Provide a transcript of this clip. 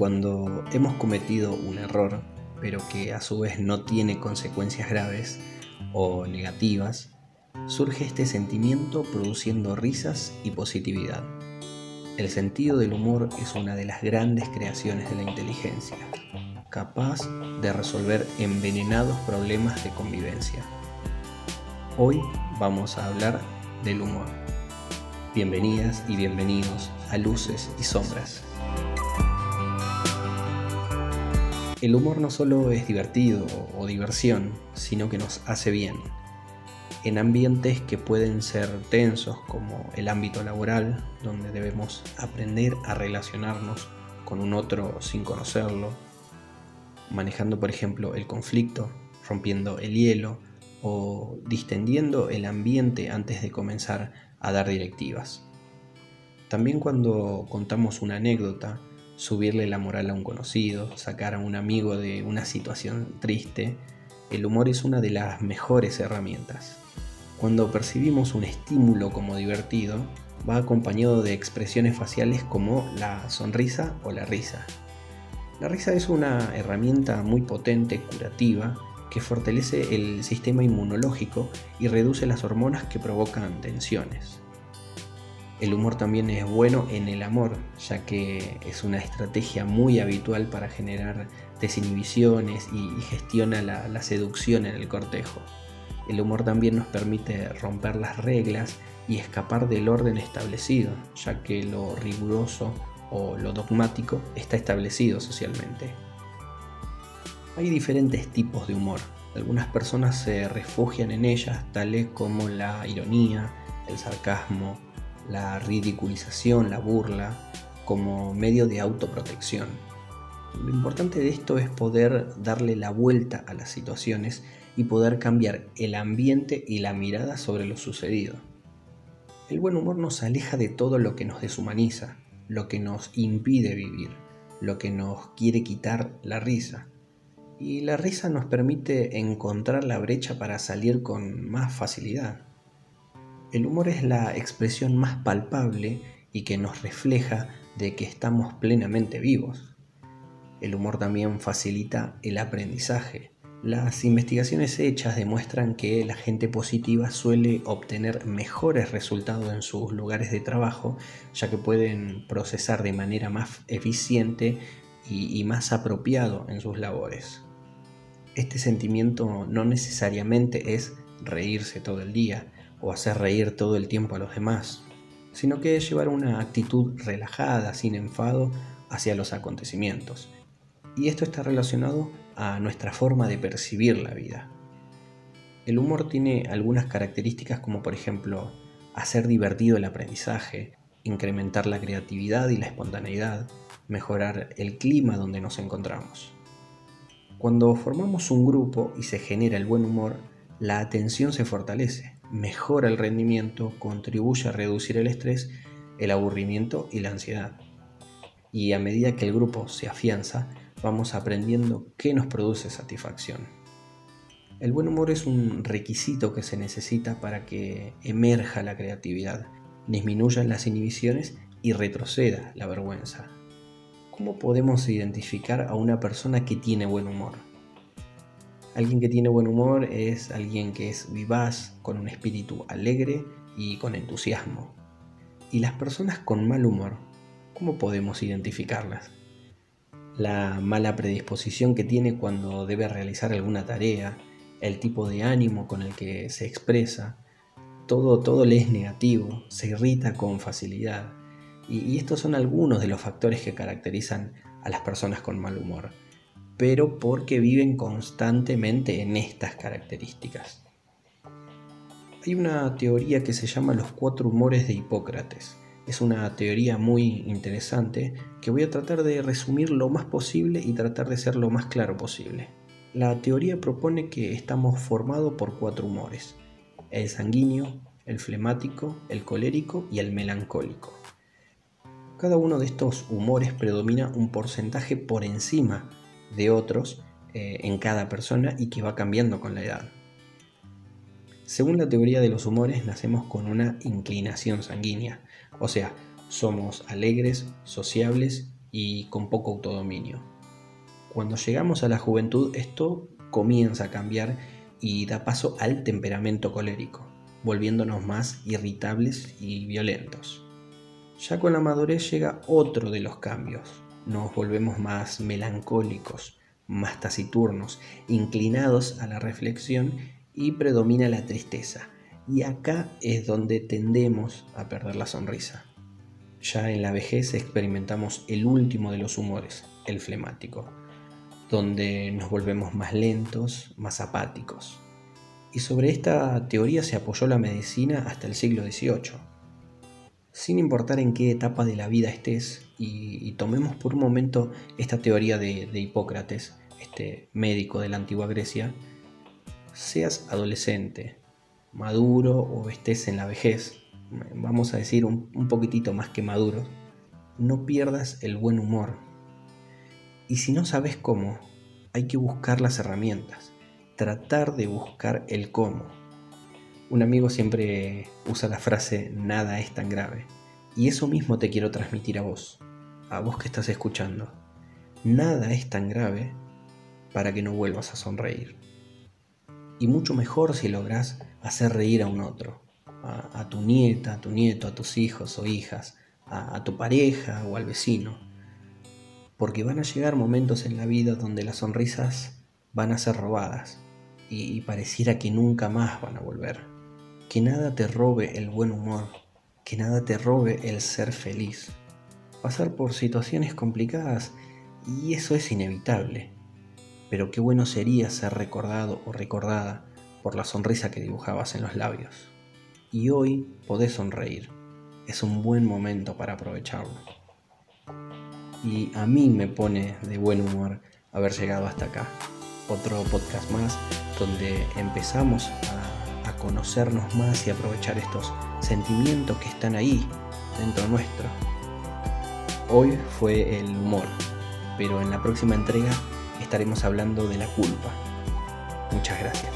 cuando hemos cometido un error, pero que a su vez no tiene consecuencias graves o negativas, surge este sentimiento produciendo risas y positividad. El sentido del humor es una de las grandes creaciones de la inteligencia, capaz de resolver envenenados problemas de convivencia. Hoy vamos a hablar del humor. Bienvenidas y bienvenidos a Luces y Sombras. El humor no solo es divertido o diversión, sino que nos hace bien. En ambientes que pueden ser tensos como el ámbito laboral, donde debemos aprender a relacionarnos con un otro sin conocerlo, manejando por ejemplo el conflicto, rompiendo el hielo o distendiendo el ambiente antes de comenzar a dar directivas. También cuando contamos una anécdota, subirle la moral a un conocido, sacar a un amigo de una situación triste, el humor es una de las mejores herramientas. Cuando percibimos un estímulo como divertido, va acompañado de expresiones faciales como la sonrisa o la risa. La risa es una herramienta muy potente, curativa, que fortalece el sistema inmunológico y reduce las hormonas que provocan tensiones. El humor también es bueno en el amor, ya que es una estrategia muy habitual para generar desinhibiciones y, gestiona la, seducción en el cortejo. El humor también nos permite romper las reglas y escapar del orden establecido, ya que lo riguroso o lo dogmático está establecido socialmente. Hay diferentes tipos de humor. Algunas personas se refugian en ellas, tales como la ironía, el sarcasmo, la ridiculización, la burla, como medio de autoprotección. Lo importante de esto es poder darle la vuelta a las situaciones y poder cambiar el ambiente y la mirada sobre lo sucedido. El buen humor nos aleja de todo lo que nos deshumaniza, lo que nos impide vivir, lo que nos quiere quitar la risa. Y la risa nos permite encontrar la brecha para salir con más facilidad. El humor es la expresión más palpable y que nos refleja de que estamos plenamente vivos. El humor también facilita el aprendizaje. Las investigaciones hechas demuestran que la gente positiva suele obtener mejores resultados en sus lugares de trabajo, ya que pueden procesar de manera más eficiente y, más apropiado en sus labores. Este sentimiento no necesariamente es reírse todo el día, o hacer reír todo el tiempo a los demás, sino que es llevar una actitud relajada, sin enfado, hacia los acontecimientos. Y esto está relacionado a nuestra forma de percibir la vida. El humor tiene algunas características como por ejemplo hacer divertido el aprendizaje, incrementar la creatividad y la espontaneidad, mejorar el clima donde nos encontramos. Cuando formamos un grupo y se genera el buen humor, la atención se fortalece, mejora el rendimiento, contribuye a reducir el estrés, el aburrimiento y la ansiedad. Y a medida que el grupo se afianza, vamos aprendiendo qué nos produce satisfacción. El buen humor es un requisito que se necesita para que emerja la creatividad, disminuyan las inhibiciones y retroceda la vergüenza. ¿Cómo podemos identificar a una persona que tiene buen humor? Alguien que tiene buen humor es alguien que es vivaz, con un espíritu alegre y con entusiasmo. Y las personas con mal humor, ¿cómo podemos identificarlas? La mala predisposición que tiene cuando debe realizar alguna tarea, el tipo de ánimo con el que se expresa, todo, todo le es negativo, se irrita con facilidad. y estos son algunos de los factores que caracterizan a las personas con mal humor pero porque viven constantemente en estas características. Hay una teoría que se llama los cuatro humores de Hipócrates. Es una teoría muy interesante que voy a tratar de resumir lo más posible y tratar de ser lo más claro posible. La teoría propone que estamos formados por cuatro humores. El sanguíneo, el flemático, el colérico y el melancólico. Cada uno de estos humores predomina un porcentaje por encima de otros eh, en cada persona y que va cambiando con la edad. Según la teoría de los humores, nacemos con una inclinación sanguínea, o sea, somos alegres, sociables y con poco autodominio. Cuando llegamos a la juventud esto comienza a cambiar y da paso al temperamento colérico, volviéndonos más irritables y violentos. Ya con la madurez llega otro de los cambios. Nos volvemos más melancólicos, más taciturnos, inclinados a la reflexión y predomina la tristeza. Y acá es donde tendemos a perder la sonrisa. Ya en la vejez experimentamos el último de los humores, el flemático, donde nos volvemos más lentos, más apáticos. Y sobre esta teoría se apoyó la medicina hasta el siglo XVIII. Sin importar en qué etapa de la vida estés, y, tomemos por un momento esta teoría de, Hipócrates, este médico de la antigua Grecia, seas adolescente, maduro o estés en la vejez, vamos a decir un, un poquitito más que maduro, no pierdas el buen humor. Y si no sabes cómo, hay que buscar las herramientas, tratar de buscar el cómo. Un amigo siempre usa la frase nada es tan grave. Y eso mismo te quiero transmitir a vos, a vos que estás escuchando. Nada es tan grave para que no vuelvas a sonreír. Y mucho mejor si logras hacer reír a un otro, a, tu nieta, a tu nieto, a tus hijos o hijas, a, tu pareja o al vecino. Porque van a llegar momentos en la vida donde las sonrisas van a ser robadas y, y pareciera que nunca más van a volver. Que nada te robe el buen humor, que nada te robe el ser feliz. Pasar por situaciones complicadas y eso es inevitable pero qué bueno sería ser recordado o recordada por la sonrisa que dibujabas en los labios. Y hoy podés sonreír. Es un buen momento para aprovecharlo. Y a mí me pone de buen humor haber llegado hasta acá. Otro podcast más donde empezamos a, conocernos más y aprovechar estos sentimientos que están ahí dentro nuestro. Hoy fue el humor, pero en la próxima entrega estaremos hablando de la culpa. Muchas gracias.